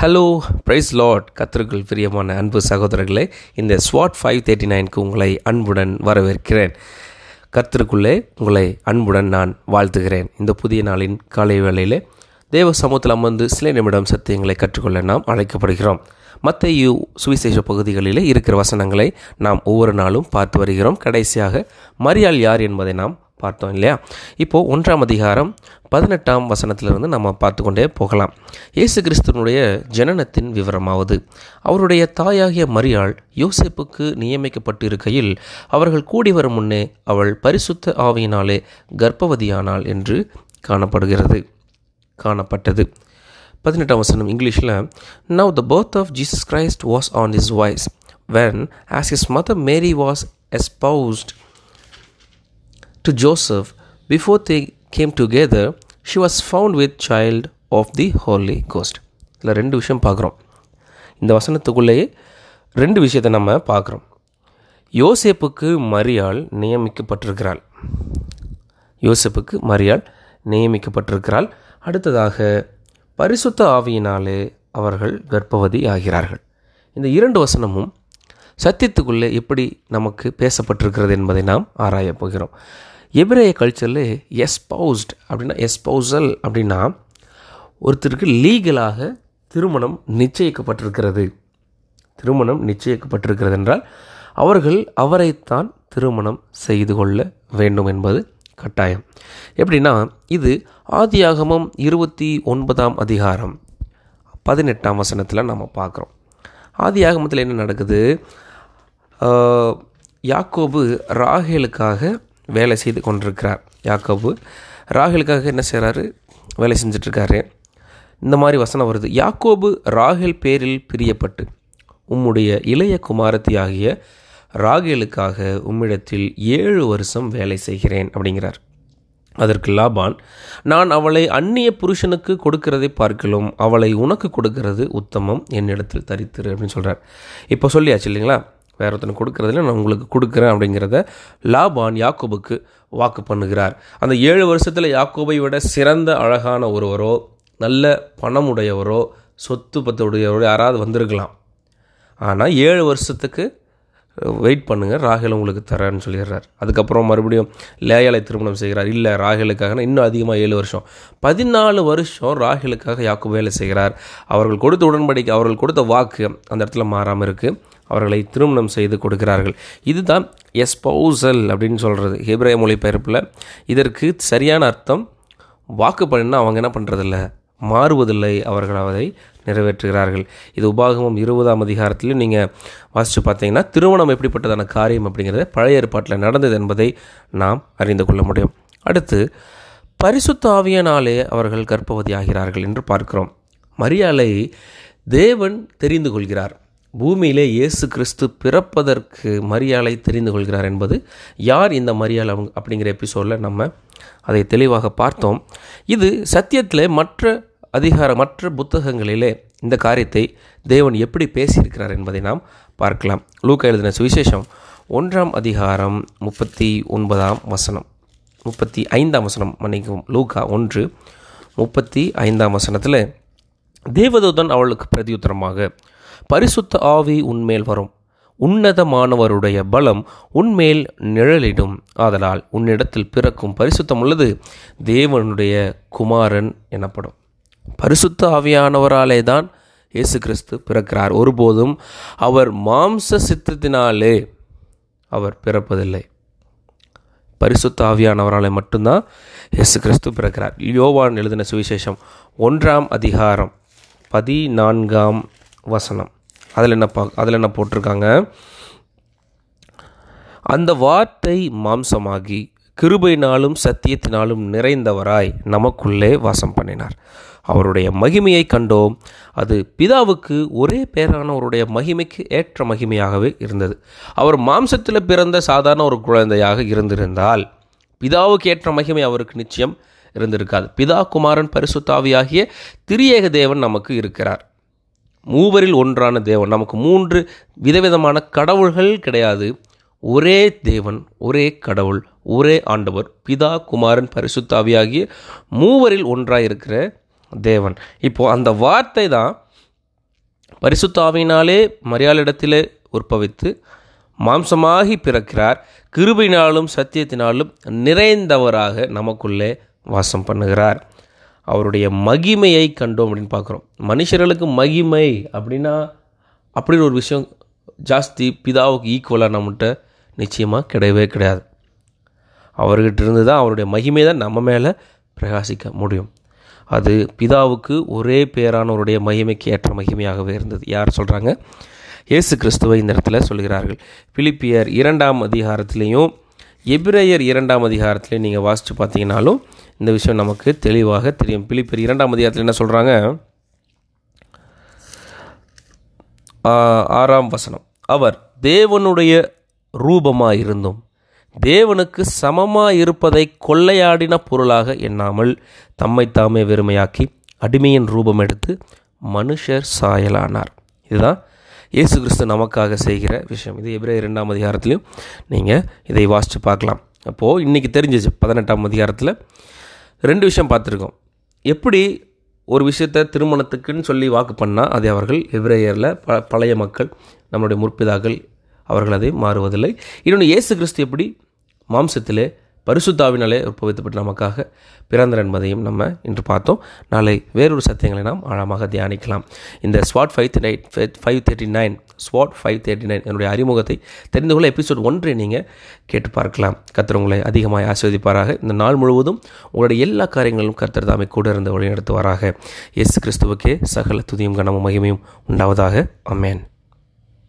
Hello price Lord கத்திற்குள் பிரியமான அன்பு சகோதரர்களே இந்த ஸ்வாட் ஃபைவ் தேர்ட்டி நைனுக்கு உங்களை அன்புடன் வரவேற்கிறேன். கர்த்தருக்குள்ளே உங்களை அன்புடன் நான் வாழ்த்துகிறேன். இந்த புதிய நாளின் காலை வேளையிலே தேவ சமூகத்தில் அமர்ந்து சில நிமிடம் சத்தியங்களை கற்றுக்கொள்ள நாம் அழைக்கப்படுகிறோம். மத்தையு சுவிசேஷ பகுதிகளில் இருக்கிற வசனங்களை நாம் ஒவ்வொரு நாளும் பார்த்து வருகிறோம். கடைசியாக மரியாள் யார் என்பதை நாம் பார்த்தோம் இல்லையா? இப்போது ஒன்றாம் அதிகாரம் பதினெட்டாம் வசனத்திலிருந்து நம்ம பார்த்து கொண்டே போகலாம். இயேசு கிறிஸ்துவனுடைய ஜனனத்தின் விவரமாவது. அவருடைய தாயாகிய மரியாள் யோசிப்புக்கு நியமிக்கப்பட்டு இருக்கையில் அவர்கள் கூடி வரும் முன்னே அவள் பரிசுத்த ஆவியினாலே கர்ப்பவதியானாள் என்று காணப்படுகிறது காணப்பட்டது. பதினெட்டாம் வசனம் இங்கிலீஷில் now the birth of Jesus Christ was on this wise when as his mother Mary was espoused to Joseph before they came together, she was found with child of the Holy Ghost. இதில் ரெண்டு விஷயம் பார்க்குறோம். இந்த வசனத்துக்குள்ளேயே ரெண்டு விஷயத்தை நம்ம பார்க்குறோம். யோசேப்புக்கு மரியாள் நியமிக்கப்பட்டிருக்கிறாள். யோசேப்புக்கு மரியாள் நியமிக்கப்பட்டிருக்கிறாள். அடுத்ததாக பரிசுத்த ஆவியினாலே அவர்கள் கர்ப்பவதி ஆகிறார்கள் இந்த இரண்டு வசனமும் சத்தியத்துக்குள்ளே எப்படி நமக்கு பேசப்பட்டிருக்கிறது என்பதை நாம் ஆராயப் போகிறோம். எபிரேய கல்ச்சரில் எஸ்பௌஸ்ட் அப்படின்னா எஸ்பௌசல் அப்படின்னா ஒருத்தருக்கு லீகலாக திருமணம் நிச்சயிக்கப்பட்டிருக்கிறது. திருமணம் நிச்சயிக்கப்பட்டிருக்கிறது என்றால் அவர்கள் அவரைத்தான் திருமணம் செய்து கொள்ள வேண்டும் என்பது கட்டாயம். எப்படின்னா இது ஆதியாகமம் இருபத்தி ஒன்பதாம் அதிகாரம் பதினெட்டாம் வசனத்தில் நம்ம பார்க்குறோம். ஆதியாகமத்தில் என்ன நடக்குது? யாக்கோபு ராகேலுக்காக வேலை செய்து கொண்டிருக்கிறார் யாக்கோபு. ராகேலுக்காக என்ன செய்கிறாரு வேலை செஞ்சிட்ருக்காரு. இந்த மாதிரி வசனம் வருது. யாக்கோபு ராகேல் பேரில் பிரியப்பட்டு உம்முடைய இளைய குமாரத்தி ஆகிய ராகேலுக்காக உம்மிடத்தில் ஏழு வருஷம் வேலை செய்கிறேன் அப்படிங்கிறார். அதற்கு லாபான் நான் அவளை அந்நிய புருஷனுக்கு கொடுக்கிறதை பார்க்கலும் அவளை உனக்கு கொடுக்கிறது உத்தமம் என்னிடத்தில் தரித்திரு அப்படின்னு சொல்கிறார் இப்போ சொல்லியாச்சு இல்லைங்களா? வேற ஒருத்தனுக்கு கொடுக்குறதுல நான் உங்களுக்கு கொடுக்குறேன் அப்படிங்கிறத லாபான் யாக்கோபுக்கு வாக்கு பண்ணுகிறார். அந்த ஏழு வருஷத்தில் யாக்கோபை விட சிறந்த அழகான ஒருவரோ நல்ல பணமுடையவரோ சொத்து பத்துடையவரோ யாராவது வந்திருக்கலாம். ஆனால் ஏழு வருஷத்துக்கு வெயிட் பண்ணுங்கள் ராகேல் உங்களுக்கு தரேன்னு சொல்லிடுறார். அதுக்கப்புறம் மறுபடியும் லேயாலை திருமணம் செய்கிறார். இல்லை ராகேலுக்காக இன்னும் அதிகமாக ஏழு வருஷம். பதினாலு வருஷம் ராகேலுக்காக யாக்கு வேலை செய்கிறார். அவர்கள் கொடுத்த உடன்படிக்கை அவர்கள் கொடுத்த வாக்கு அந்த இடத்துல மாறாமல் இருக்குது அவர்களை திருமணம் செய்து கொடுக்கிறார்கள். இதுதான் எஸ்பௌசல் அப்படின்னு சொல்கிறது ஹிப்ரே மொழிபெயர்ப்பில் இதற்கு சரியான அர்த்தம் வாக்கு பண்ணினா அவங்க என்ன பண்ணுறதில்ல மாறுவதில்லை. அவர்கள் அதை நிறைவேற்றுகிறார்கள். இது உபாகமம் இருபதாம் அதிகாரத்திலையும் நீங்கள் வாசித்து பார்த்தீங்கன்னா திருமணம் எப்படிப்பட்டதான காரியம் அப்படிங்கிறத பழைய ஏற்பாட்டில் நடந்தது என்பதை நாம் அறிந்து கொள்ள முடியும். அடுத்து பரிசுத்தாவியனாலே அவர்கள் கர்ப்பவதி ஆகிறார்கள் என்று பார்க்கிறோம். மரியாளை தேவன் தெரிந்து கொள்கிறார். பூமியிலே இயேசு கிறிஸ்து பிறப்பதற்கு மரியாதை தெரிந்து கொள்கிறார் என்பது யார் இந்த மரியாதை அவங்க அப்படிங்கிற எபிசோடில் நம்ம அதை தெளிவாக பார்த்தோம். இது சத்தியத்தில் மற்ற அதிகார மற்ற புத்தகங்களிலே இந்த காரியத்தை தேவன் எப்படி பேசியிருக்கிறார் என்பதை நாம் பார்க்கலாம். லூக்கா எழுதின சுவிசேஷம் ஒன்றாம் அதிகாரம் முப்பத்தி ஒன்பதாம் வசனம். முப்பத்தி ஐந்தாம் வசனம் மன்னிக்கும் லூகா ஒன்று முப்பத்தி ஐந்தாம் வசனத்தில் தேவதூதன் அவளுக்கு பிரதியுத்தரமாக பரிசுத்த ஆவி உன்மேல் வரும். உன்னதமானவருடைய பலம் உன்மேல் நிழலிடும். ஆதலால் உன்னிடத்தில் பிறக்கும் பரிசுத்தம் உள்ளது. தேவனுடைய குமாரன் எனப்படும். பரிசுத்த ஆவியானவராலே தான் இயேசு கிறிஸ்து பிறக்கிறார். ஒருபோதும் அவர் மாம்ச சித்தத்தினாலே அவர் பிறப்பதில்லை. பரிசுத்த ஆவியானவராலே மட்டும்தான் இயேசு கிறிஸ்து பிறக்கிறார். யோவான் எழுதின சுவிசேஷம் ஒன்றாம் அதிகாரம் பதினான்காம் வசனம். அதில் என்ன பா அதில் என்ன போட்டிருக்காங்க? அந்த வார்த்தை மாம்சமாகி கிருபையினாலும் சத்தியத்தினாலும் நிறைந்தவராய் நமக்குள்ளே வாசம் பண்ணினார். அவருடைய மகிமையை கண்டோம். அது பிதாவுக்கு ஒரே பேரானவருடைய மகிமைக்கு ஏற்ற மகிமையாகவே இருந்தது. அவர் மாம்சத்தில் பிறந்த சாதாரண ஒரு குழந்தையாக இருந்திருந்தால் பிதாவுக்கு ஏற்ற மகிமை அவருக்கு நிச்சயம் இருந்திருக்காது. பிதா குமாரன் பரிசுத்தாவியாகிய திரியேக தேவன் நமக்கு இருக்கிறார். மூவரில் ஒன்றான தேவன். நமக்கு மூன்று விதவிதமான கடவுள்கள் கிடையாது. ஒரே தேவன் ஒரே கடவுள் ஒரே ஆண்டவர் பிதா குமாரன் பரிசுத்தாவியாகிய மூவரில் ஒன்றாக இருக்கிற தேவன். இப்போது அந்த வார்த்தை தான் பரிசுத்தாவினாலே மரியாளிடத்திலே உற்பவித்து மாம்சமாகி பிறக்கிறார். கிருபினாலும் சத்தியத்தினாலும் நிறைந்தவராக நமக்குள்ளே வாசம் பண்ணுகிறார். அவருடைய மகிமையை கண்டோம் அப்படின்னு பார்க்குறோம். மனுஷர்களுக்கு மகிமை அப்படின்னா அப்படின்னு ஒரு விஷயம் ஜாஸ்தி பிதாவுக்கு ஈக்குவலாக நம்மகிட்ட நிச்சயமாக கிடையவே கிடையாது. அவர்கிட்ட இருந்து தான் அவருடைய மகிமை தான் நம்ம மேலே பிரகாசிக்க முடியும். அது பிதாவுக்கு ஒரே பேரானவருடைய மகிமைக்கு ஏற்ற மகிமையாகவே இருந்தது. யார் சொல்கிறாங்க இயேசு கிறிஸ்துவை இந்த இடத்துல சொல்கிறார்கள். பிலிப்பியர் இரண்டாம் அதிகாரத்திலையும் எபிரேயர் இரண்டாம் அதிகாரத்திலையும் நீங்கள் வாசித்து பார்த்தீங்கன்னாலும் இந்த விஷயம் நமக்கு தெளிவாக தெரியும். பிலிப்பர் இரண்டாம் அதிகாரத்தில் என்ன சொல்கிறாங்க ஆறாம் வசனம். அவர் தேவனுடைய ரூபமாக இருந்தும் தேவனுக்கு சமமாக இருப்பதை கொள்ளையாடின பொருளாக எண்ணாமல் தம்மை தாமே வெறுமையாக்கி அடிமையின் ரூபம் எடுத்து மனுஷர் சாயலானார். இதுதான் இயேசு கிறிஸ்து நமக்காக செய்கிற விஷயம். இது எபிரே இரண்டாம் அதிகாரத்திலையும் நீங்கள் இதை வாசித்து பார்க்கலாம். அப்போது இன்றைக்கி தெரிஞ்சிச்சு பதினெட்டாம் அதிகாரத்தில். ரெண்டு விஷயம் பார்த்துருக்கோம். எப்படி ஒரு விஷயத்தை திருமணத்துக்குன்னு சொல்லி வாக்கு பண்ணால் அதை அவர்கள் எவ்ரேயரில் ப பழைய மக்கள் நம்மளுடைய முற்பிதாக்கள் அவர்கள் அதை மாறுவதில்லை. இன்னொன்று இயேசு கிறிஸ்து எப்படி மாம்சத்திலே பரிசுத்தாவினாலே உற்பவித்தப்பட்ட நமக்காக பிறந்தார் என்பதையும் நம்ம இன்று பார்த்தோம். நாளை வேறொரு சத்தியங்களை நாம் ஆழமாக தியானிக்கலாம். இந்த ஸ்வாட் five thirty five thirty nine ஸ்வாட் ஃபைவ் தேர்ட்டி நைன் என்னுடைய அறிமுகத்தை தெரிந்து கொள்ள எபிசோட் ஒன்றை நீங்கள் கேட்டு பார்க்கலாம். கத்தர் உங்களை அதிகமாக ஆஸ்வதிப்பாராக இந்த நாள் முழுவதும் உங்களுடைய எல்லா காரியங்களும் கர்த்தர் தாமே கூட இருந்து வழிநடத்துவாராக. இயேசு கிறிஸ்துவுக்கே சகல துதியும் கனமும் மகிமையும் உண்டாவதாக. அமேன்